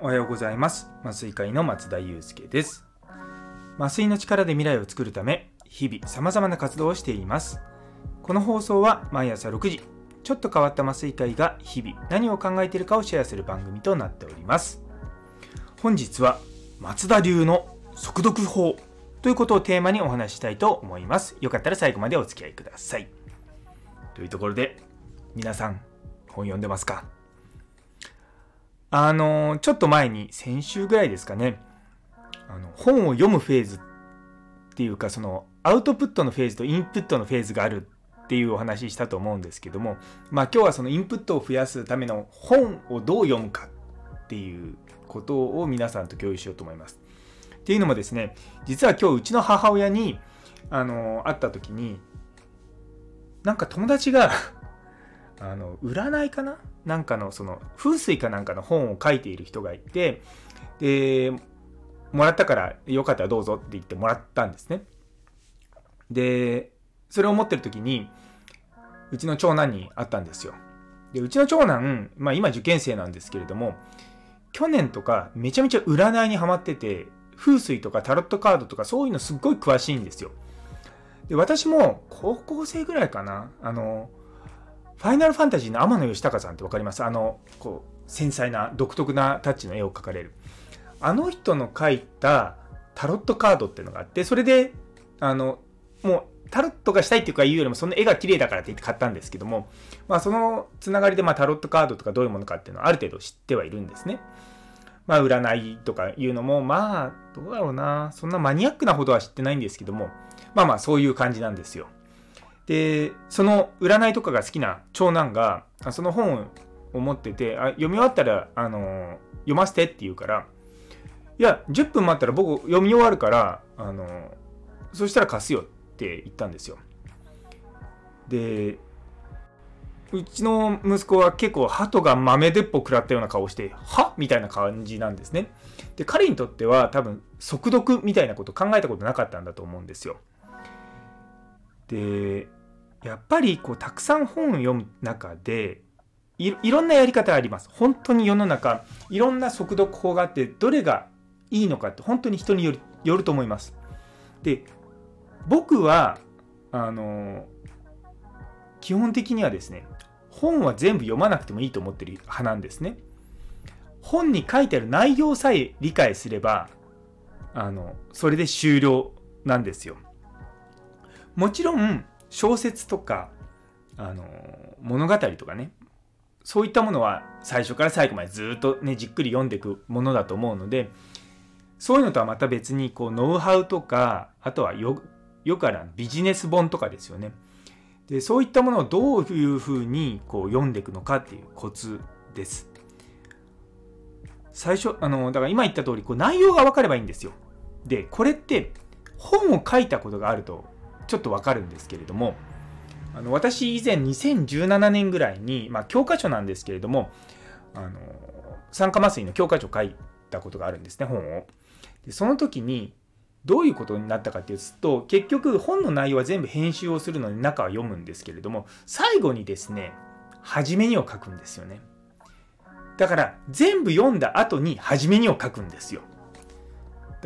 おはようございます。麻酔会の松田祐介です。麻酔の力で未来を作るため日々様々な活動をしています。この放送は毎朝6時ちょっと変わった麻酔会が日々何を考えているかをシェアする番組となっております。本日は松田流の速読法ということをテーマにお話ししたいと思います。よかったら最後までお付き合いください。というところで皆さん本読んでますか？あのちょっと前に先週ぐらいですかねあの本を読むフェーズっていうかそのアウトプットのフェーズとインプットのフェーズがあるっていうお話したと思うんですけどもまあ今日はそのインプットを増やすための本をどう読むかっていうことを皆さんと共有しようと思います。っていうのもですね実は今日うちの母親にあの会った時になんか友達が あの占いかな？なんかのその風水かなんかの本を書いている人がいてでもらったからよかったらどうぞって言ってもらったんですね。でそれを持ってる時にうちの長男に会ったんですよ。でうちの長男、まあ、今受験生なんですけれども去年とかめちゃめちゃ占いにはまってて風水とかタロットカードとかそういうのすっごい詳しいんですよ。で私も高校生ぐらいかなあのファイナルファンタジーの天野義隆さんって分かります？あの、こう、繊細な独特なタッチの絵を描かれる。あの人の描いたタロットカードっていうのがあって、それで、あの、もう、タロットがしたいっていうか言うよりも、その絵が綺麗だからって言って買ったんですけども、まあ、そのつながりで、ま、タロットカードとかどういうものかっていうのはある程度知ってはいるんですね。まあ、占いとかいうのも、まあ、どうだろうな。そんなマニアックなほどは知ってないんですけども、まあまあ、そういう感じなんですよ。でその占いとかが好きな長男がその本を持っててあ読み終わったらあの読ませてって言うからいや10分待ったら僕読み終わるからあのそしたら貸すよって言ったんですよでうちの息子は結構鳩が豆鉄砲食らったような顔しては？みたいな感じなんですねで彼にとっては多分速読みたいなこと考えたことなかったんだと思うんですよでやっぱりこうたくさん本を読む中でいろんなやり方があります。本当に世の中いろんな速読法があってどれがいいのかって本当に人によるよると思います。で僕はあの基本的にはですね本は全部読まなくてもいいと思ってる派なんですね。本に書いてある内容さえ理解すればあのそれで終了なんですよ。もちろん小説とかあの物語とかねそういったものは最初から最後までずっとねじっくり読んでいくものだと思うのでそういうのとはまた別にこうノウハウとかあとはよよくあるビジネス本とかですよねでそういったものをどういうふうにこう読んでいくのかっていうコツです最初あのだから今言った通りこり内容が分かればいいんですよでこれって本を書いたことがあるとちょっとわかるんですけれどもあの私以前2017年ぐらいに、まあ、教科書なんですけれどもあの酸化麻酔の教科書を書いたことがあるんですね本を。でその時にどういうことになったかっていうと結局本の内容は全部編集をするので中は読むんですけれども最後にですね初めにを書くんですよね。だから全部読んだ後に初めにを書くんですよ。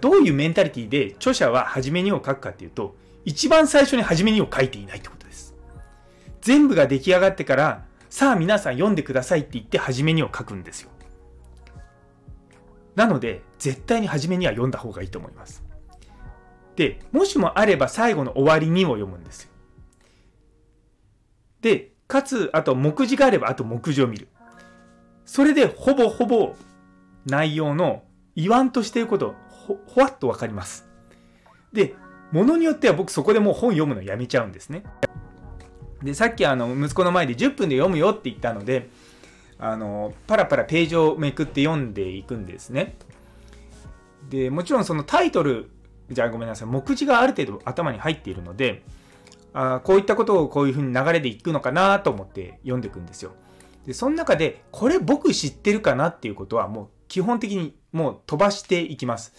どういうメンタリティで著者は初めにを書くかっていうと一番最初に初めにを書いていないってことです。全部が出来上がってから、さあ皆さん読んでくださいって言って初めにを書くんですよ。なので、絶対に初めには読んだ方がいいと思います。で、もしもあれば最後の終わりにも読むんですよ。で、かつ、あと目次があれば、あと目次を見る。それでほぼほぼ内容の言わんとしていることほ、ほわっとわかります。で、ものによっては僕そこでもう本読むのやめちゃうんですね。で、さっきあの息子の前で10分で読むよって言ったので、あの、パラパラページをめくって読んでいくんですね。で、もちろんそのタイトル、じゃあごめんなさい、目次がある程度頭に入っているので、あこういったことをこういうふうに流れでいくのかなと思って読んでいくんですよ。で、その中で、これ僕知ってるかなっていうことはもう基本的にもう飛ばしていきます。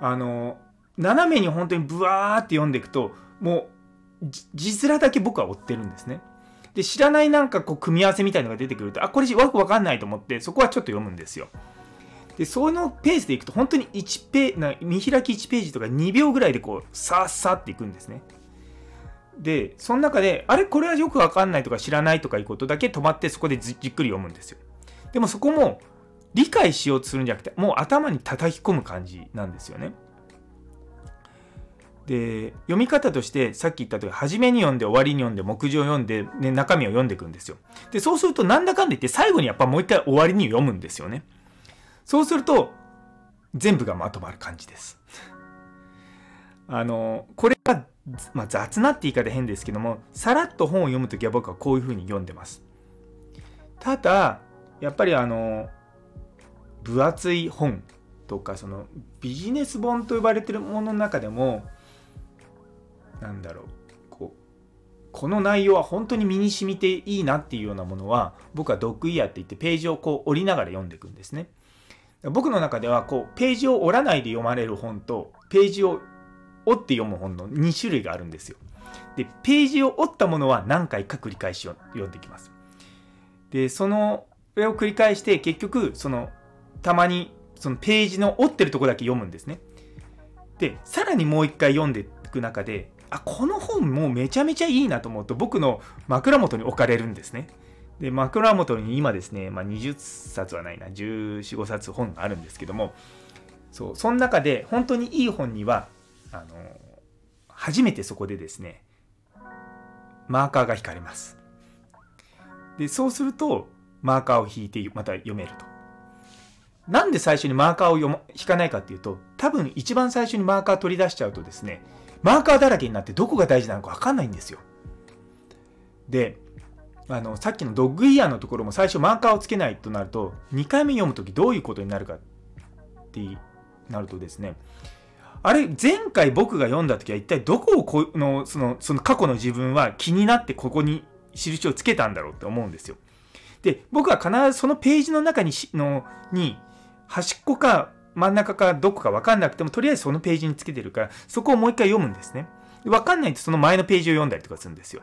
あの、斜めに本当にブワーって読んでいくともう字面だけ僕は追ってるんですね。で、知らないなんかこう組み合わせみたいのが出てくると、あ、これわくわかんないと思って、そこはちょっと読むんですよ。で、そのペースでいくと、本当に1ペな見開き1ページとか2秒ぐらいでこう、さーさーっていくんですね。で、その中で、あれこれはよくわかんないとか知らないとかいうことだけ止まってそこでじっくり読むんですよ。でもそこも理解しようとするんじゃなくて、もう頭に叩き込む感じなんですよね。で読み方としてさっき言った通り初めに読んで終わりに読んで目次を読んで、ね、中身を読んでいくんですよでそうするとなんだかんだ言って最後にやっぱもう一回終わりに読むんですよねそうすると全部がまとまる感じです。あのこれが、まあ、雑なって言い方変ですけどもさらっと本を読むときは僕はこういうふうに読んでます。ただやっぱりあの分厚い本とかそのビジネス本と呼ばれてるものの中でもなんだろうこうこの内容は本当に身に染みていいなっていうようなものは僕はドッグイヤーって言ってページをこう折りながら読んでいくんですね。僕の中ではこうページを折らないで読まれる本とページを折って読む本の2種類があるんですよ。でページを折ったものは何回か繰り返し読んできます。でその上を繰り返して結局そのたまにそのページの折ってるとこだけ読むんですね。でさらにもう一回読んでいく中であこの本もうめちゃめちゃいいなと思うと僕の枕元に置かれるんですね。で枕元に今ですね、まあ、20冊はないな14、5冊本があるんですけどもそうその中で本当にいい本にはあの初めてそこでですねマーカーが引かれます。でそうするとマーカーを引いてまた読めると。なんで最初にマーカーを読、ま、引かないかっていうと多分一番最初にマーカー取り出しちゃうとですねマーカーだらけになってどこが大事なのか分かんないんですよ。で、あの、さっきのドッグイヤーのところも最初マーカーをつけないとなると、2回目読むときどういうことになるかってなるとですね、あれ、前回僕が読んだときは一体どこをこの、その、その過去の自分は気になってここに印をつけたんだろうって思うんですよ。で、僕は必ずそのページの中にしのに端っこか真ん中かどこか分かんなくても、とりあえずそのページにつけてるから、そこをもう一回読むんですね。分かんないとその前のページを読んだりとかするんですよ。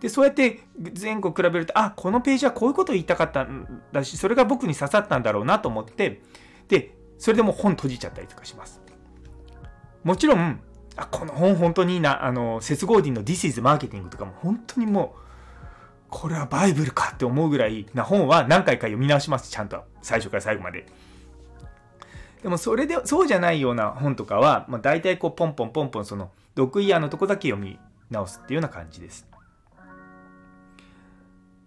で、そうやって前後比べると、あ、このページはこういうことを言いたかったんだし、それが僕に刺さったんだろうなと思って、で、それでも本閉じちゃったりとかします。もちろん、あ、この本本当にいいな、あの、セスゴーディンの This is Marketing とかも本当にもう、これはバイブルかって思うぐらいな本は何回か読み直します、ちゃんと。最初から最後まで。でもそれで、そうじゃないような本とかは、まあ、大体こうポンポンポンポンその、ドッグイヤーのとこだけ読み直すっていうような感じです。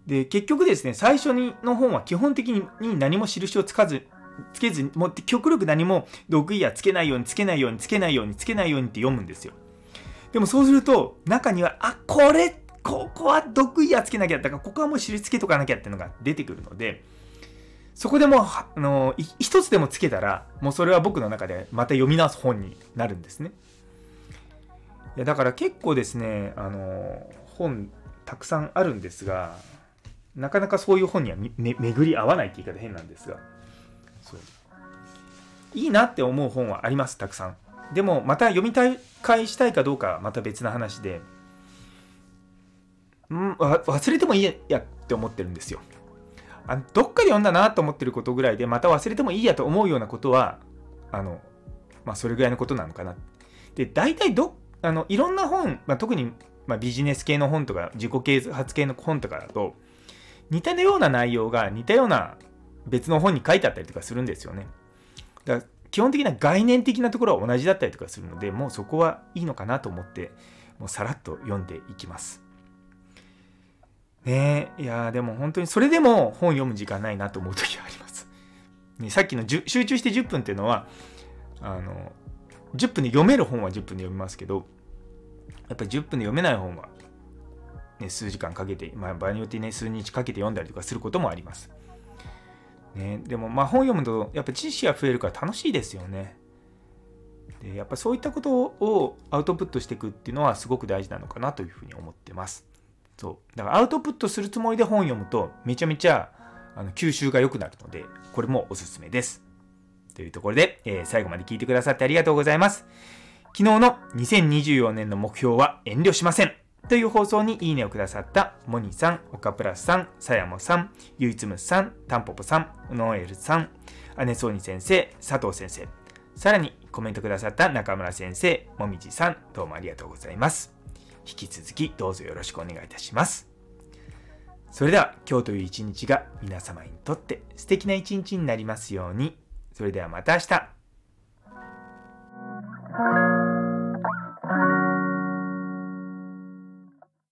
で、結局ですね、最初にの本は基本的に何も印をつかず、つけずに、もう極力何もドッグイヤーつけないように、つけないように、つけないように、つけないようにって読むんですよ。でもそうすると、中には、あ、これ、ここはドッグイヤーつけなきゃだから、ここはもう印つけとかなきゃっていうのが出てくるので、そこでもう、あの、一つでもつけたら、もうそれは僕の中でまた読み直す本になるんですね。いや、だから結構ですね、あの、本たくさんあるんですが、なかなかそういう本にはめ巡り合わないって言い方変なんですが、そう。いいなって思う本はあります、たくさん。でも、また読み返したいかどうかはまた別な話で、ん忘れてもいいやって思ってるんですよ。あどっかで読んだなと思ってることぐらいでまた忘れてもいいやと思うようなことはあの、まあ、それぐらいのことなのかな。で大体どあのいろんな本、まあ、特に、まあ、ビジネス系の本とか自己啓発系の本とかだと似たような内容が似たような別の本に書いてあったりとかするんですよね。だから基本的な概念的なところは同じだったりとかするのでもうそこはいいのかなと思ってもうさらっと読んでいきます。ねえ、いやでも本当にそれでも本読む時間ないなと思う時はあります。ね、さっきの集中して10分っていうのは、あの、10分で読める本は10分で読みますけど、やっぱり10分で読めない本は、ね、数時間かけて、まあ、場合によってね、数日かけて読んだりとかすることもあります。ね、でも、まあ本読むと、やっぱ知識が増えるから楽しいですよね。で、やっぱそういったことをアウトプットしていくっていうのはすごく大事なのかなというふうに思ってます。そうだからアウトプットするつもりで本読むとめちゃめちゃあの吸収が良くなるのでこれもおすすめですというところで、えー、最後まで聞いてくださってありがとうございます昨日の2024年の目標は遠慮しませんという放送にいいねをくださったモニさん、オカプラスさん、さやもさん、ゆいつむさん、タンポポさん、ノエルさん、姉ソーニ先生、佐藤先生、さらにコメントくださった中村先生、もみじさん、どうもありがとうございます。引き続きどうぞよろしくお願いいたします。それでは今日という一日が皆様にとって素敵な一日になりますように。それではまた明日。